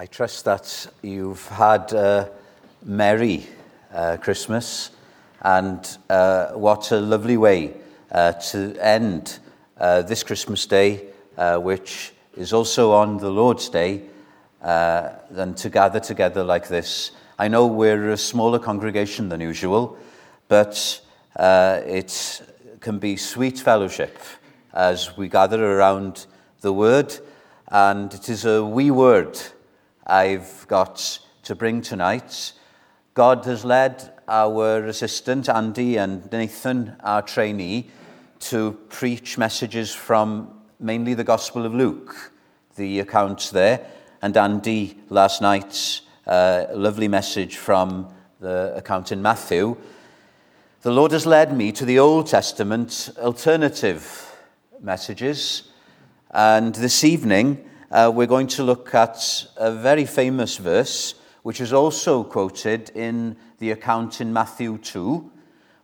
I trust that you've had a merry uh, Christmas and uh, what a lovely way uh, to end uh, this Christmas day, uh, which is also on the Lord's Day, uh, than to gather together like this. I know we're a smaller congregation than usual, but it can be sweet fellowship as we gather around the Word, and it is a wee word I've got to bring tonight. God has led our assistant, Andy, and Nathan, our trainee, to preach messages from mainly the Gospel of Luke, the accounts there, and Andy last night's uh, lovely message from the account in Matthew. The Lord has led me to the Old Testament alternative messages, and this evening uh, we're going to look at a very famous verse, which is also quoted in the account in Matthew 2,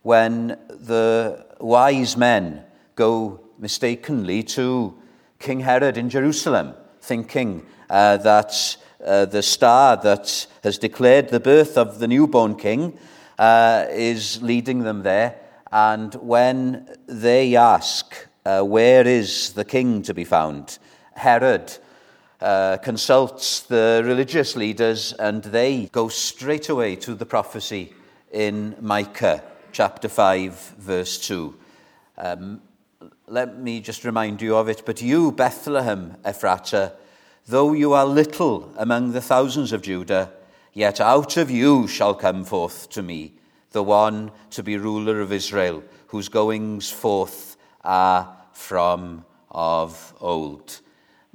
when the wise men go mistakenly to King Herod in Jerusalem, thinking uh, that uh, the star that has declared the birth of the newborn king uh, is leading them there. And when they ask, uh, Where is the king to be found? Herod uh, consults the religious leaders, and they go straight away to the prophecy in Micah chapter 5, verse 2. Um, let me just remind you of it. But you, Bethlehem Ephratah, though you are little among the thousands of Judah, yet out of you shall come forth to me the one to be ruler of Israel, whose goings forth are from of old.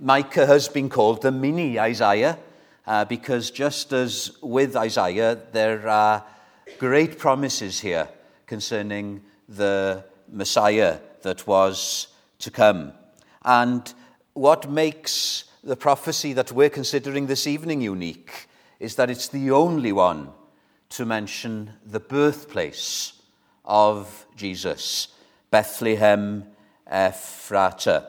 Micah has been called the mini Isaiah uh, because just as with Isaiah, there are great promises here concerning the Messiah that was to come. And what makes the prophecy that we're considering this evening unique is that it's the only one to mention the birthplace of Jesus, Bethlehem Ephratah.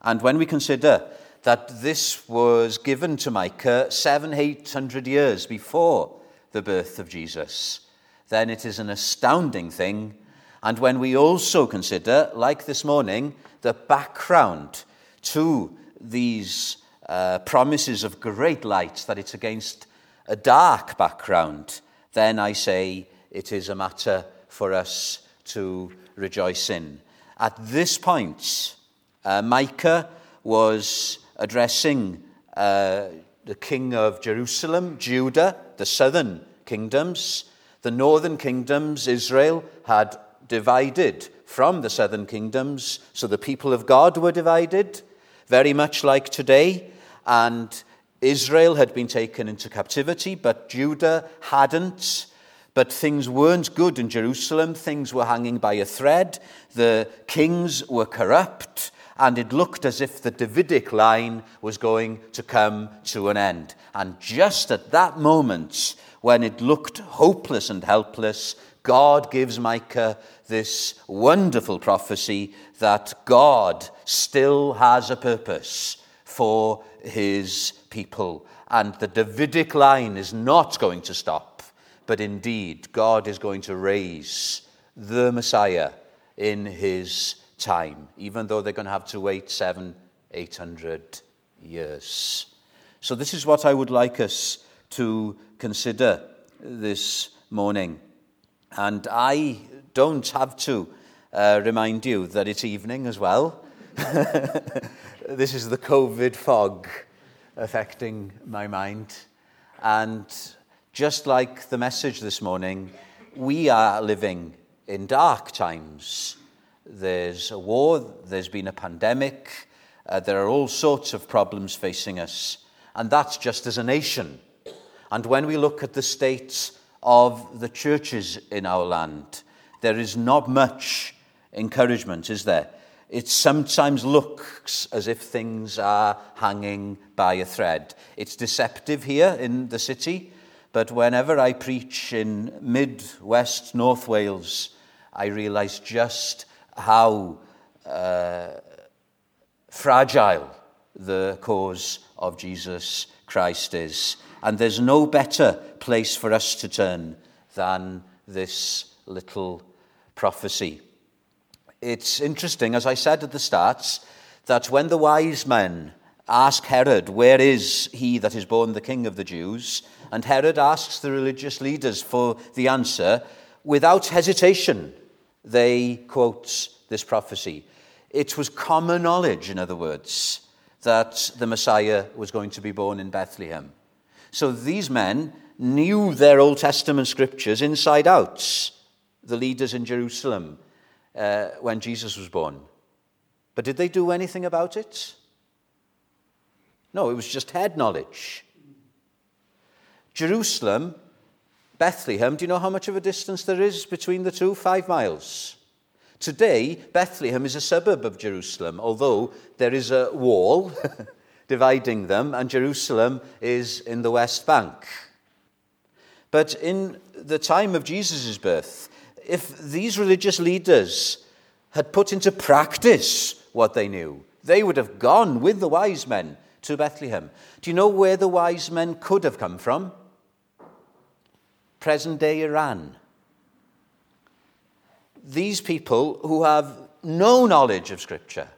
And when we consider that this was given to Micah seven, eight hundred years before the birth of Jesus, then it is an astounding thing. And when we also consider, like this morning, the background to these uh, promises of great light, that it's against a dark background, then I say it is a matter for us to rejoice in. At this point, uh, Micah was addressing uh, the king of Jerusalem, Judah, the southern kingdoms. The northern kingdoms, Israel, had divided from the southern kingdoms, so the people of God were divided, very much like today. And Israel had been taken into captivity, but Judah hadn't. But things weren't good in Jerusalem. Things were hanging by a thread. The kings were corrupt and it looked as if the Davidic line was going to come to an end. And just at that moment, when it looked hopeless and helpless, God gives Micah this wonderful prophecy that God still has a purpose for his people. And the Davidic line is not going to stop, but indeed, God is going to raise the Messiah in his time, even though they're going to have to wait seven, eight hundred years. So, this is what I would like us to consider this morning. And I don't have to uh, remind you that it's evening as well. this is the COVID fog affecting my mind. And just like the message this morning, we are living in dark times. There's a war, there's been a pandemic, uh, there are all sorts of problems facing us. And that's just as a nation. And when we look at the state of the churches in our land, there is not much encouragement, is there? It sometimes looks as if things are hanging by a thread. It's deceptive here in the city, but whenever I preach in mid west North Wales, I realize just how uh, fragile the cause of Jesus Christ is. And there's no better place for us to turn than this little prophecy. It's interesting, as I said at the start, that when the wise men ask Herod, Where is he that is born the king of the Jews? and Herod asks the religious leaders for the answer, without hesitation, they quote this prophecy. It was common knowledge, in other words, that the Messiah was going to be born in Bethlehem. So these men knew their Old Testament scriptures inside out, the leaders in Jerusalem, uh, when Jesus was born. But did they do anything about it? No, it was just head knowledge. Jerusalem, Bethlehem, do you know how much of a distance there is between the two? Five miles. Today, Bethlehem is a suburb of Jerusalem, although there is a wall dividing them, and Jerusalem is in the West Bank. But in the time of Jesus' birth, if these religious leaders had put into practice what they knew, they would have gone with the wise men to Bethlehem. Do you know where the wise men could have come from? Present day Iran. These people who have no knowledge of Scripture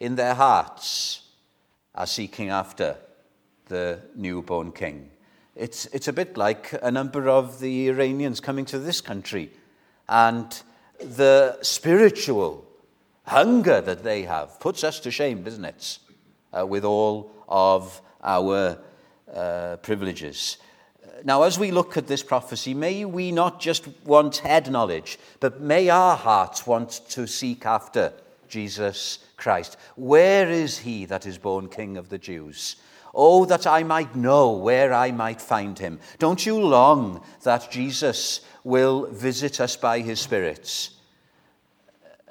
in their hearts are seeking after the newborn king. It's, it's a bit like a number of the Iranians coming to this country and the spiritual hunger that they have puts us to shame, doesn't it? uh, with all of our uh, privileges. Now, as we look at this prophecy, may we not just want head knowledge, but may our hearts want to seek after Jesus Christ. Where is he that is born King of the Jews? Oh, that I might know where I might find him. Don't you long that Jesus will visit us by his spirits?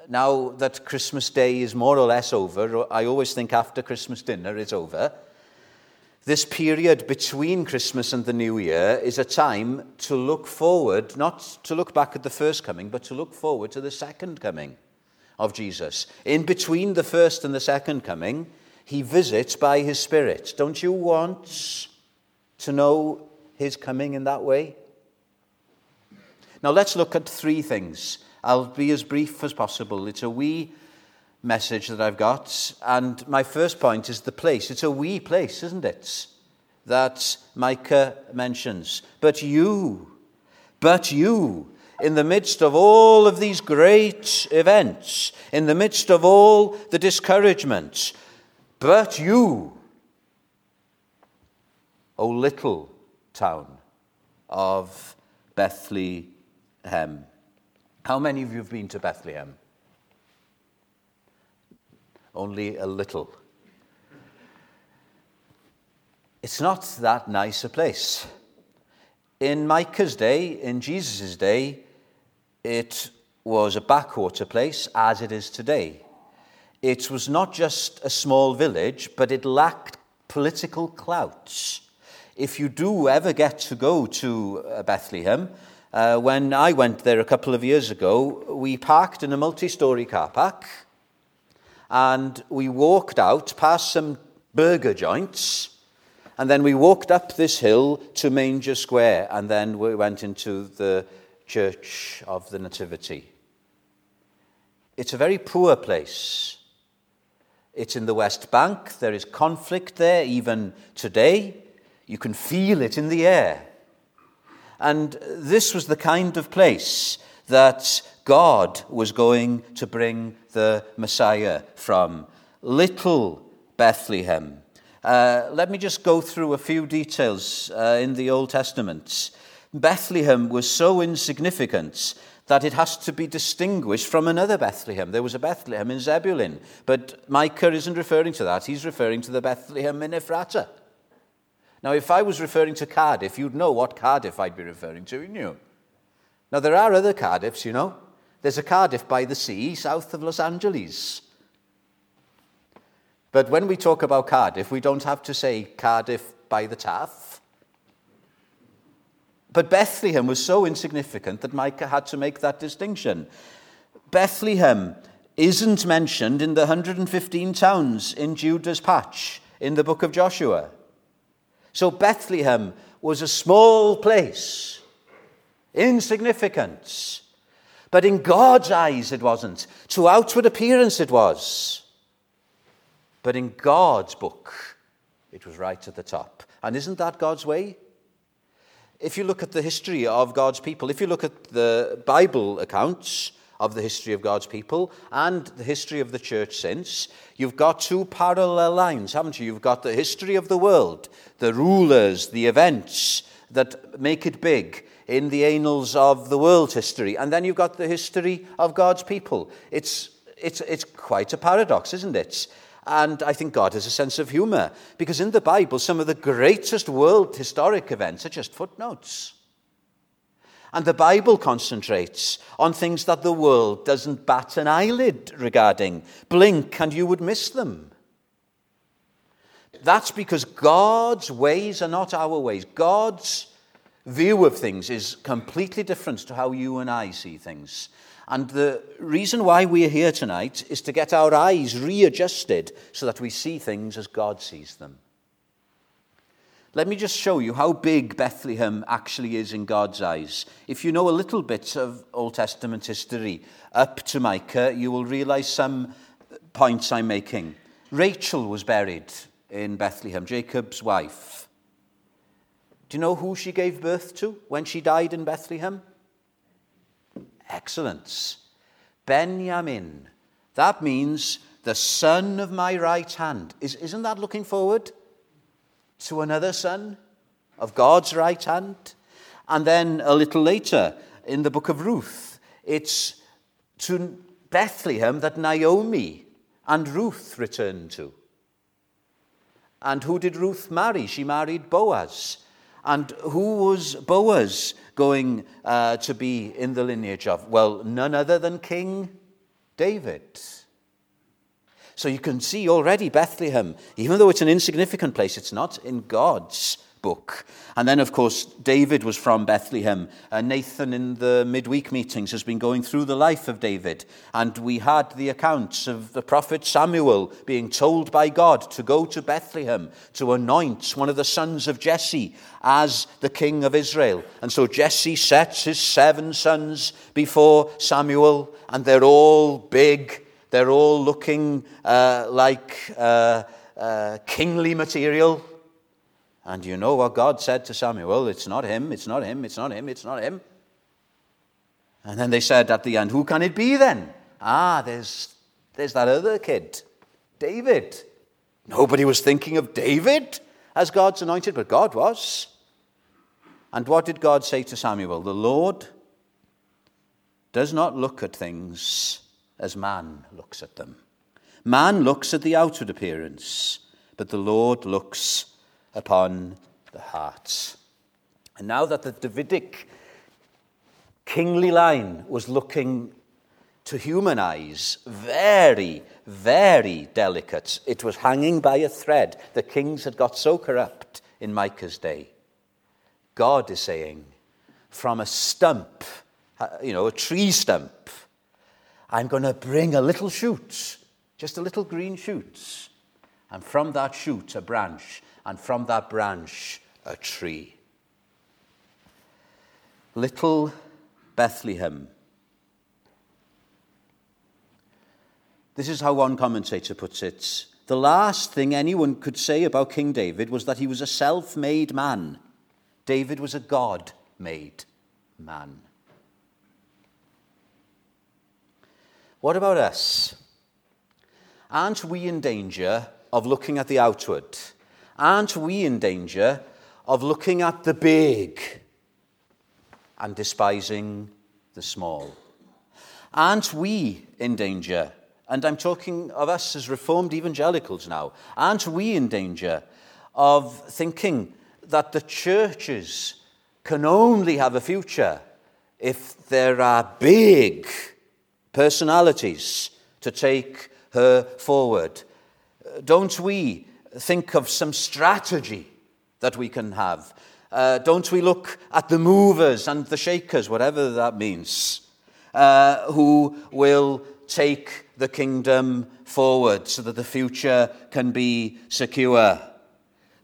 now that Christmas Day is more or less over, I always think after Christmas dinner is over, this period between Christmas and the New Year is a time to look forward, not to look back at the first coming, but to look forward to the second coming of Jesus. In between the first and the second coming, he visits by his Spirit. Don't you want to know his coming in that way? Now let's look at three things I'll be as brief as possible. It's a wee message that I've got. And my first point is the place. It's a wee place, isn't it? That Micah mentions. But you, but you, in the midst of all of these great events, in the midst of all the discouragement, but you, O little town of Bethlehem. How many of you have been to Bethlehem? Only a little. It's not that nice a place. In Micah's day, in Jesus' day, it was a backwater place as it is today. It was not just a small village, but it lacked political clout. If you do ever get to go to uh, Bethlehem, uh, when I went there a couple of years ago, we parked in a multi story car park and we walked out past some burger joints. And then we walked up this hill to Manger Square, and then we went into the Church of the Nativity. It's a very poor place. It's in the West Bank. There is conflict there even today. You can feel it in the air. And this was the kind of place that God was going to bring the Messiah from. Little Bethlehem. Uh, let me just go through a few details uh, in the Old Testament. Bethlehem was so insignificant that it has to be distinguished from another Bethlehem. There was a Bethlehem in Zebulun, but Micah isn't referring to that. He's referring to the Bethlehem in Ephrata. Now, if I was referring to Cardiff, you'd know what Cardiff I'd be referring to, wouldn't you? Now, there are other Cardiffs, you know. There's a Cardiff by the sea south of Los Angeles. But when we talk about Cardiff, we don't have to say Cardiff by the Taff. But Bethlehem was so insignificant that Micah had to make that distinction. Bethlehem isn't mentioned in the 115 towns in Judah's patch in the book of Joshua. So Bethlehem was a small place, insignificant. But in God's eyes, it wasn't. To outward appearance, it was. But in God's book, it was right at the top. And isn't that God's way? If you look at the history of God's people, if you look at the Bible accounts of the history of God's people and the history of the church since, you've got two parallel lines, haven't you? You've got the history of the world, the rulers, the events that make it big in the annals of the world's history, and then you've got the history of God's people. It's, it's, it's quite a paradox, isn't it? And I think God has a sense of humor because in the Bible, some of the greatest world historic events are just footnotes. And the Bible concentrates on things that the world doesn't bat an eyelid regarding. Blink and you would miss them. That's because God's ways are not our ways. God's view of things is completely different to how you and I see things. And the reason why we are here tonight is to get our eyes readjusted so that we see things as God sees them. Let me just show you how big Bethlehem actually is in God's eyes. If you know a little bit of Old Testament history up to Micah, you will realize some points I'm making. Rachel was buried in Bethlehem, Jacob's wife. Do you know who she gave birth to when she died in Bethlehem? excellence. Benjamin. That means the son of my right hand. Is, isn't that looking forward to another son of God's right hand? And then a little later in the book of Ruth, it's to Bethlehem that Naomi and Ruth returned to. And who did Ruth marry? She married Boaz. And who was Boaz going uh, to be in the lineage of? Well, none other than King David. So you can see already Bethlehem, even though it's an insignificant place, it's not in God's book. And then, of course, David was from Bethlehem. Uh, Nathan, in the midweek meetings, has been going through the life of David. And we had the accounts of the prophet Samuel being told by God to go to Bethlehem to anoint one of the sons of Jesse as the king of Israel. And so Jesse sets his seven sons before Samuel, and they're all big, they're all looking uh, like uh, uh kingly material. And you know what God said to Samuel? It's not him, it's not him, it's not him, it's not him. And then they said at the end, Who can it be then? Ah, there's, there's that other kid, David. Nobody was thinking of David as God's anointed, but God was. And what did God say to Samuel? The Lord does not look at things as man looks at them. Man looks at the outward appearance, but the Lord looks upon the hearts. And now that the Davidic kingly line was looking to human eyes very, very delicate, it was hanging by a thread. The kings had got so corrupt in Micah's day. God is saying, from a stump, uh, you know, a tree stump, I'm going to bring a little shoot, just a little green shoot. And from that shoot, a branch and from that branch a tree. Little Bethlehem. This is how one commentator puts it. The last thing anyone could say about King David was that he was a self made man. David was a God made man. What about us? Aren't we in danger of looking at the outward aren't we in danger of looking at the big and despising the small? Aren't we in danger? And I'm talking of us as Reformed evangelicals now. Aren't we in danger of thinking that the churches can only have a future if there are big personalities to take her forward? Don't we think of some strategy that we can have. Uh, don't we look at the movers and the shakers, whatever that means, uh, who will take the kingdom forward so that the future can be secure?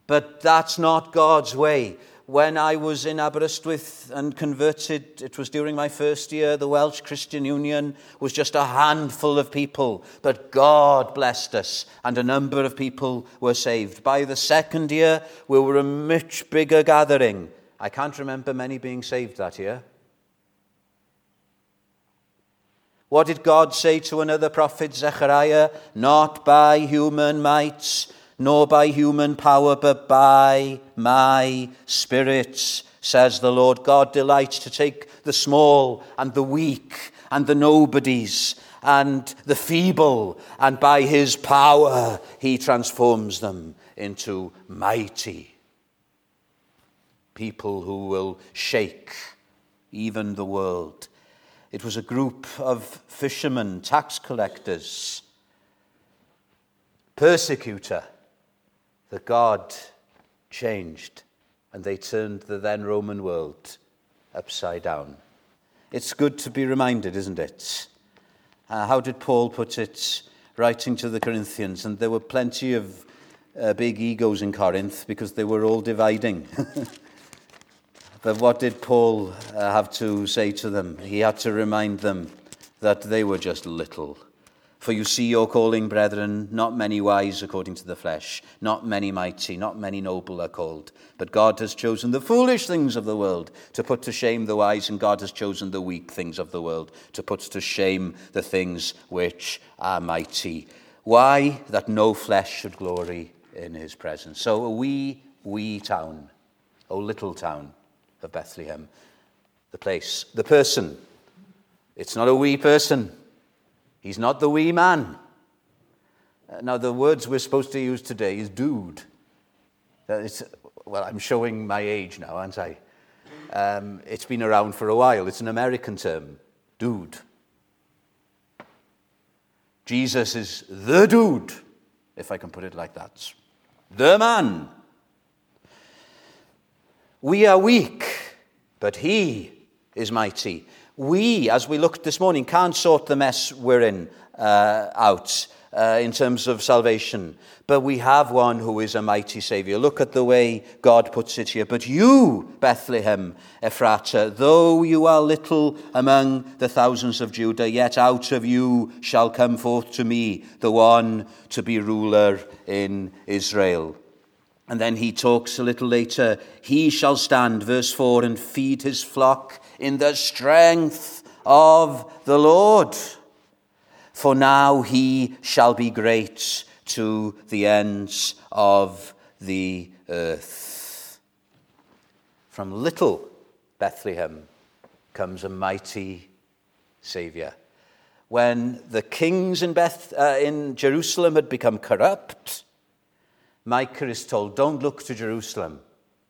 But that's not God's way. When I was in Aberystwyth and converted, it was during my first year, the Welsh Christian Union was just a handful of people. But God blessed us, and a number of people were saved. By the second year, we were a much bigger gathering. I can't remember many being saved that year. What did God say to another prophet, Zechariah? Not by human might, nor by human power, but by my spirit, says the Lord. God delights to take the small and the weak and the nobodies and the feeble, and by his power, he transforms them into mighty people who will shake even the world. It was a group of fishermen, tax collectors, persecutor that God changed and they turned the then Roman world upside down. It's good to be reminded, isn't it? Uh, how did Paul put it, writing to the Corinthians? And there were plenty of uh, big egos in Corinth because they were all dividing. But what did Paul uh, have to say to them? He had to remind them that they were just little. For you see your calling, brethren, not many wise according to the flesh, not many mighty, not many noble are called. But God has chosen the foolish things of the world to put to shame the wise, and God has chosen the weak things of the world to put to shame the things which are mighty. Why? That no flesh should glory in his presence. So a wee, wee town, a little town, of Bethlehem. The place, the person. It's not a wee person. He's not the wee man. Now, the words we're supposed to use today is dude. It's, well, I'm showing my age now, aren't I? Um, it's been around for a while. It's an American term, dude. Jesus is the dude, if I can put it like that. The man. We are weak, but He is mighty. We, as we looked this morning, can't sort the mess we're in uh, out uh, in terms of salvation, but we have one who is a mighty Saviour. Look at the way God puts it here. But you, Bethlehem Ephratah, though you are little among the thousands of Judah, yet out of you shall come forth to me the one to be ruler in Israel. And then he talks a little later, he shall stand, verse 4, and feed his flock in the strength of the Lord. For now he shall be great to the ends of the earth. From little Bethlehem comes a mighty Saviour. When the kings in, Beth, uh, in Jerusalem had become corrupt, Micah is told, Don't look to Jerusalem.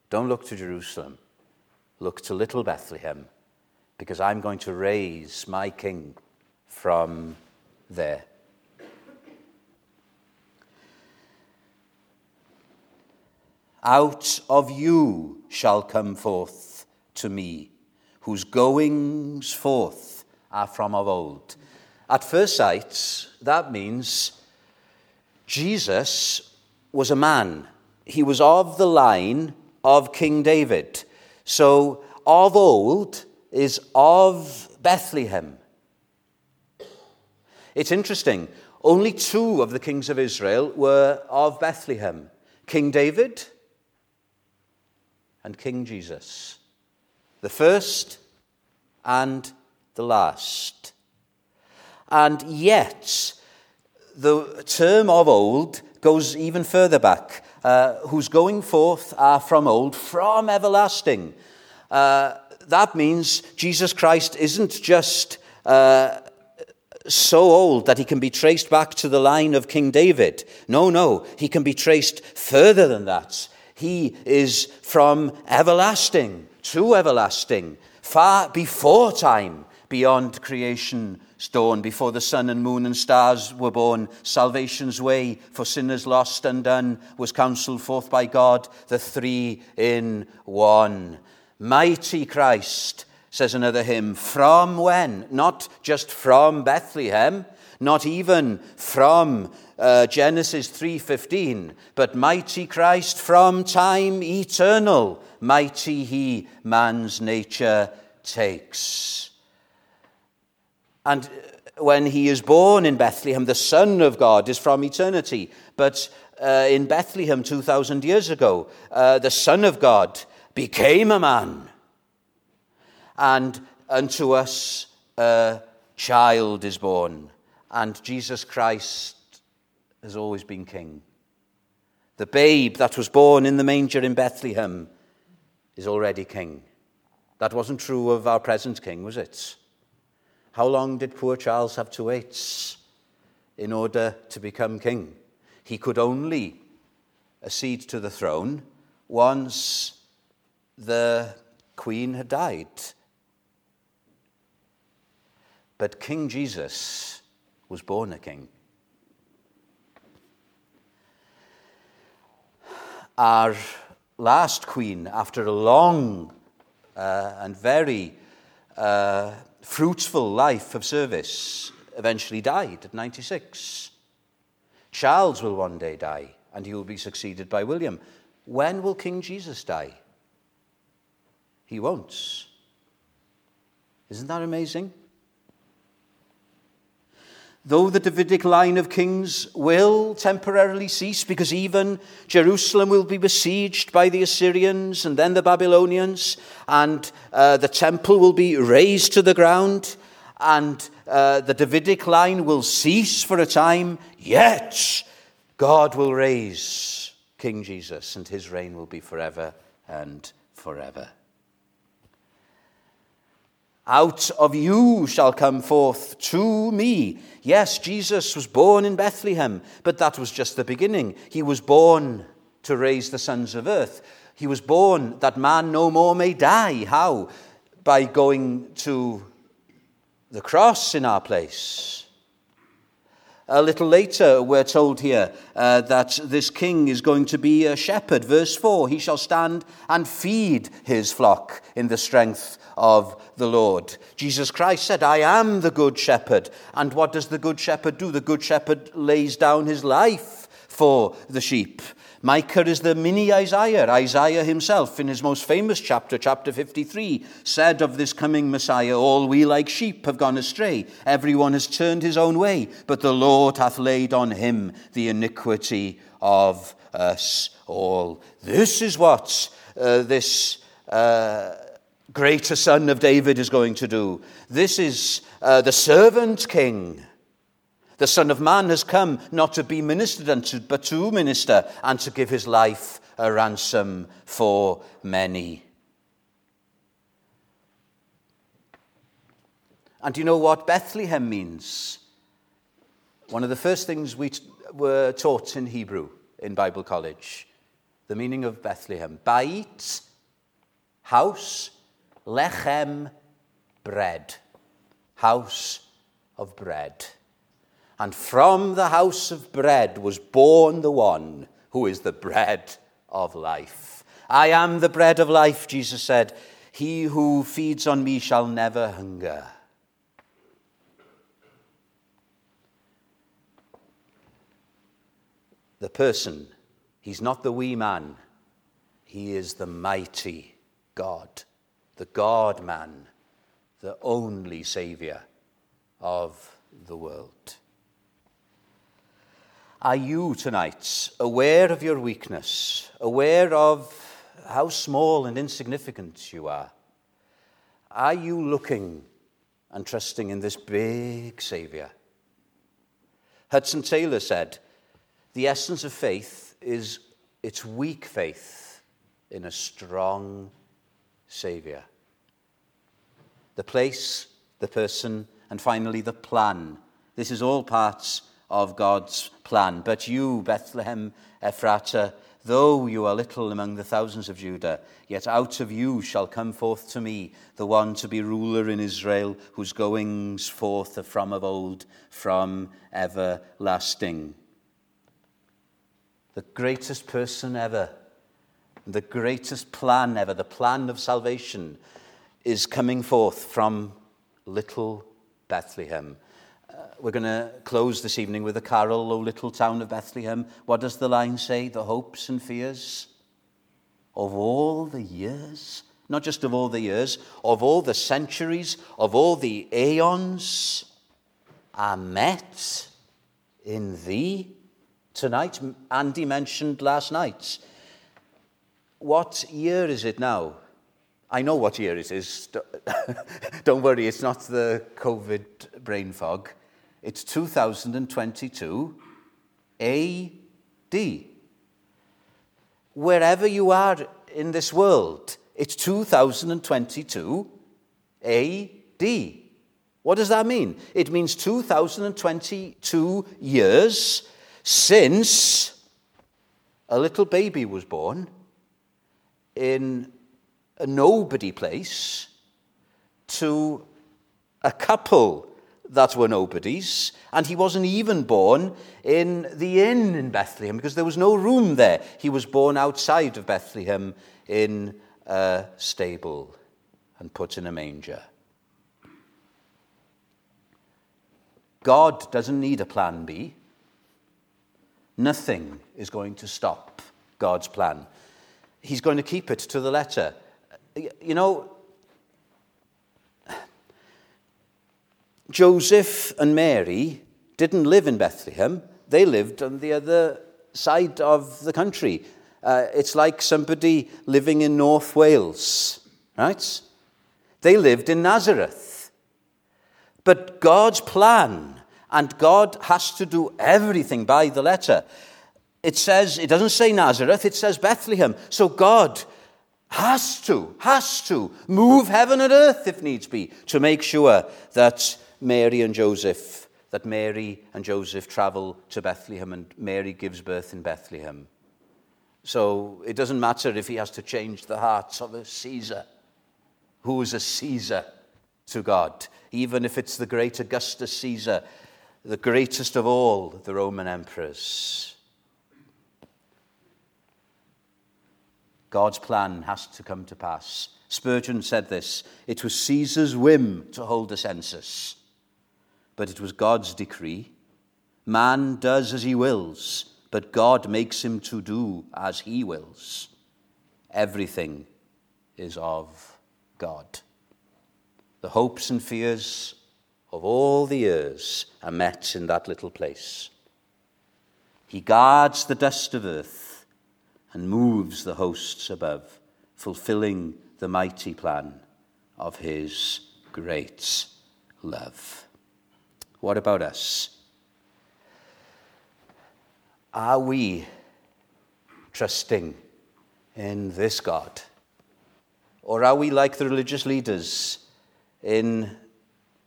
Don't look to Jerusalem. Look to little Bethlehem, because I'm going to raise my king from there. Out of you shall come forth to me, whose goings forth are from of old. At first sight, that means Jesus was a man. He was of the line of King David. So, of old is of Bethlehem. It's interesting. Only two of the kings of Israel were of Bethlehem King David and King Jesus. The first and the last. And yet, the term of old goes even further back, uh, whose going forth are from old, from everlasting. Uh, that means Jesus Christ isn't just uh, so old that he can be traced back to the line of King David. No, no, he can be traced further than that. He is from everlasting to everlasting, far before time, beyond creation stone, before the sun and moon and stars were born, salvation's way for sinners lost and done was counselled forth by God, the three in one. Mighty Christ, says another hymn, from when? Not just from Bethlehem, not even from uh, Genesis 3:15, but mighty Christ from time eternal, mighty he man's nature takes. And when he is born in Bethlehem, the Son of God is from eternity. But uh, in Bethlehem 2,000 years ago, uh, the Son of God became a man. And unto us a child is born. And Jesus Christ has always been king. The babe that was born in the manger in Bethlehem is already king. That wasn't true of our present king, was it? How long did poor Charles have to wait in order to become king? He could only accede to the throne once the queen had died. But King Jesus was born a king. Our last queen, after a long uh, and very uh, fruitful life of service, eventually died at 96. Charles will one day die, and he will be succeeded by William. When will King Jesus die? He won't. Isn't that amazing? Though the Davidic line of kings will temporarily cease, because even Jerusalem will be besieged by the Assyrians and then the Babylonians, and uh, the temple will be razed to the ground, and uh, the Davidic line will cease for a time, yet God will raise King Jesus, and his reign will be forever and forever. Out of you shall come forth to me. Yes, Jesus was born in Bethlehem, but that was just the beginning. He was born to raise the sons of earth. He was born that man no more may die. How? By going to the cross in our place. A little later, we're told here uh, that this king is going to be a shepherd. Verse 4 He shall stand and feed his flock in the strength of the Lord. Jesus Christ said, I am the good shepherd. And what does the good shepherd do? The good shepherd lays down his life for the sheep. Micah is the mini Isaiah. Isaiah himself, in his most famous chapter, chapter 53, said of this coming Messiah, All we like sheep have gone astray. Everyone has turned his own way, but the Lord hath laid on him the iniquity of us all. This is what uh, this uh, greater son of David is going to do. This is uh, the servant king. The Son of Man has come not to be ministered unto, but to minister and to give his life a ransom for many. And do you know what Bethlehem means? One of the first things we t- were taught in Hebrew in Bible college the meaning of Bethlehem. Bait, house, lechem, bread. House of bread. And from the house of bread was born the one who is the bread of life. I am the bread of life, Jesus said. He who feeds on me shall never hunger. The person, he's not the wee man, he is the mighty God the God man, the only Saviour of the world. Are you tonight aware of your weakness, aware of how small and insignificant you are? Are you looking and trusting in this big Saviour? Hudson Taylor said, The essence of faith is its weak faith in a strong Saviour. The place, the person, and finally the plan. This is all parts of God's plan. But you, Bethlehem Ephratah, though you are little among the thousands of Judah, yet out of you shall come forth to me the one to be ruler in Israel, whose goings forth are from of old, from everlasting. The greatest person ever the greatest plan ever, the plan of salvation, is coming forth from little Bethlehem. Uh, we're going to close this evening with a carol, O Little Town of Bethlehem. What does the line say? The hopes and fears of all the years, not just of all the years, of all the centuries, of all the aeons, are met in thee tonight. Andy mentioned last night. What year is it now? I know what year it is. Don't worry, it's not the COVID brain fog. It's 2022 AD. Wherever you are in this world, it's 2022 AD. What does that mean? It means 2022 years since a little baby was born in a nobody place to a couple that were nobodies, and he wasn't even born in the inn in Bethlehem because there was no room there. He was born outside of Bethlehem in a stable and put in a manger. God doesn't need a plan B. Nothing is going to stop God's plan. He's going to keep it to the letter. You know, Joseph and Mary didn't live in Bethlehem, they lived on the other side of the country. Uh, it's like somebody living in North Wales, right? They lived in Nazareth. But God's plan, and God has to do everything by the letter. It says, it doesn't say Nazareth, it says Bethlehem. So God has to, has to move heaven and earth if needs be to make sure that Mary and Joseph, that Mary and Joseph travel to Bethlehem and Mary gives birth in Bethlehem. So it doesn't matter if he has to change the hearts of a Caesar, who is a Caesar to God, even if it's the great Augustus Caesar, the greatest of all the Roman emperors. God's plan has to come to pass. Spurgeon said this it was Caesar's whim to hold a census but it was God's decree. Man does as he wills, but God makes him to do as he wills. Everything is of God. The hopes and fears of all the years are met in that little place. He guards the dust of earth and moves the hosts above, fulfilling the mighty plan of his great love. What about us? Are we trusting in this God? Or are we like the religious leaders in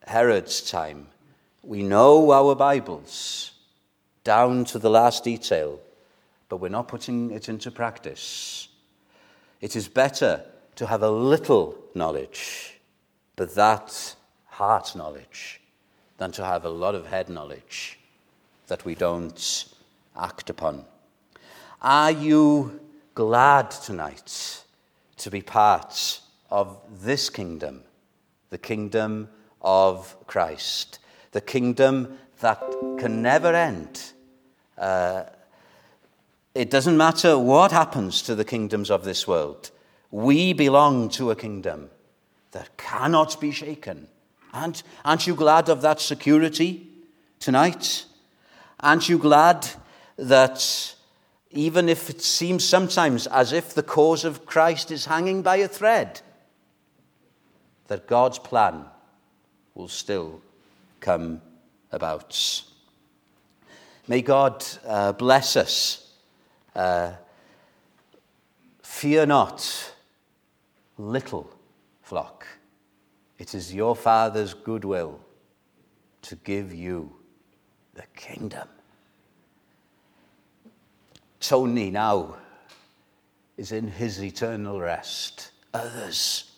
Herod's time? We know our Bibles down to the last detail, but we're not putting it into practice. It is better to have a little knowledge, but that heart knowledge than to have a lot of head knowledge that we don't act upon. Are you glad tonight to be part of this kingdom, the kingdom of Christ, the kingdom that can never end? Uh, it doesn't matter what happens to the kingdoms of this world. We belong to a kingdom that cannot be shaken Aren't, aren't you glad of that security tonight? Aren't you glad that even if it seems sometimes as if the cause of Christ is hanging by a thread, that God's plan will still come about? May God uh, bless us. Uh, fear not, little flock. It is your Father's goodwill to give you the kingdom. Tony now is in his eternal rest. Others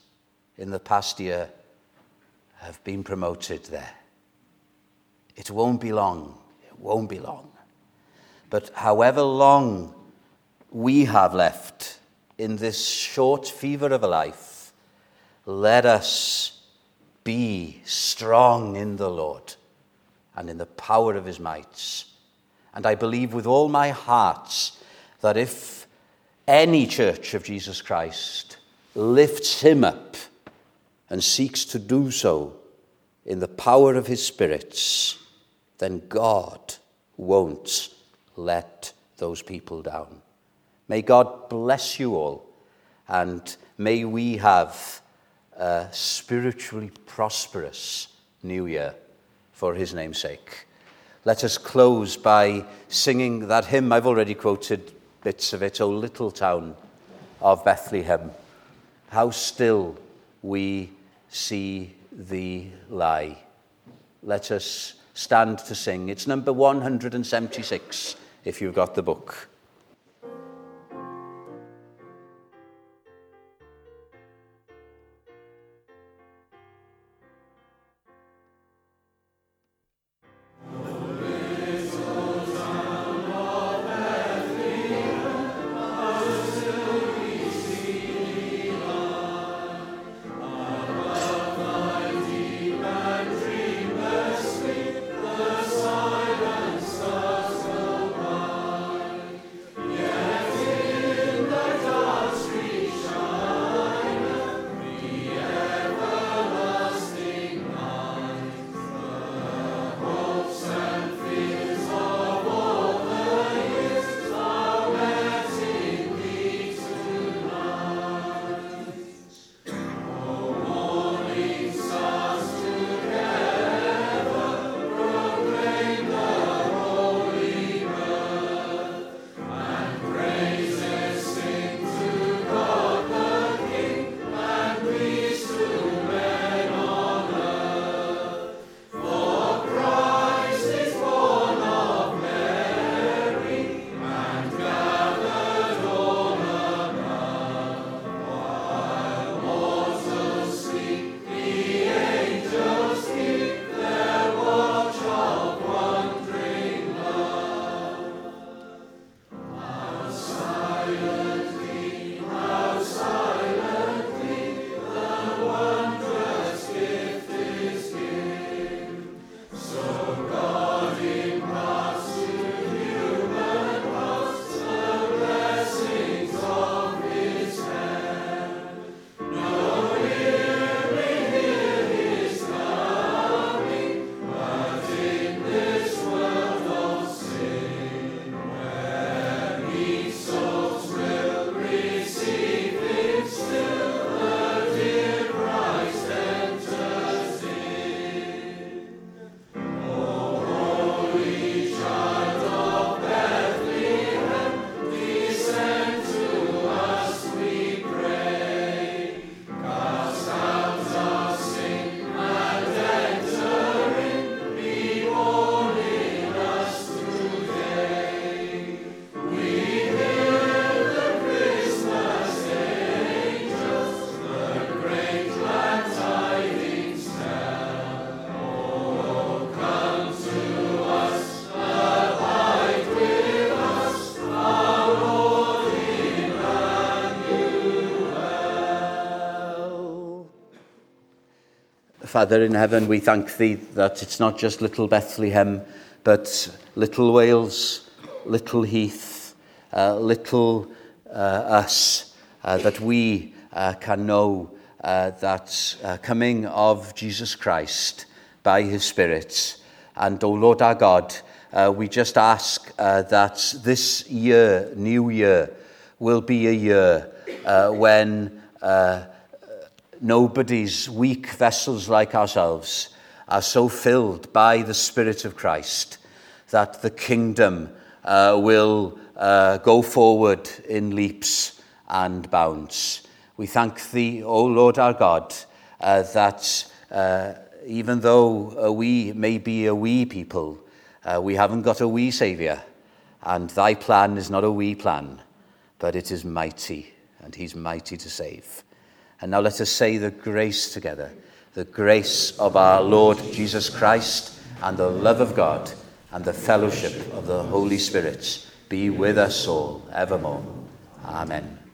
in the past year have been promoted there. It won't be long. It won't be long. But however long we have left in this short fever of a life, let us be strong in the Lord and in the power of his might. And I believe with all my heart that if any church of Jesus Christ lifts him up and seeks to do so in the power of his spirits, then God won't let those people down. May God bless you all, and may we have a spiritually prosperous new year for his name's sake. Let us close by singing that hymn I've already quoted bits of it, O little town of Bethlehem, how still we see thee lie. Let us stand to sing. It's number 176 if you've got the book. Father in heaven, we thank thee that it's not just little Bethlehem, but little Wales, little Heath, uh, little uh, us, uh, that we uh, can know uh, that uh, coming of Jesus Christ by his Spirit. And, O oh Lord our God, we just ask that this year, new year, will be a year when nobody's weak vessels like ourselves are so filled by the Spirit of Christ that the kingdom uh, will uh, go forward in leaps and bounds. We thank thee, O Lord our God, uh, that uh, even though we may be a wee people, uh, we haven't got a wee Saviour, and thy plan is not a wee plan, but it is mighty, and he's mighty to save. And now let us say the grace together the grace of our Lord Jesus Christ, and the love of God, and the fellowship of the Holy Spirit be with us all evermore. Amen.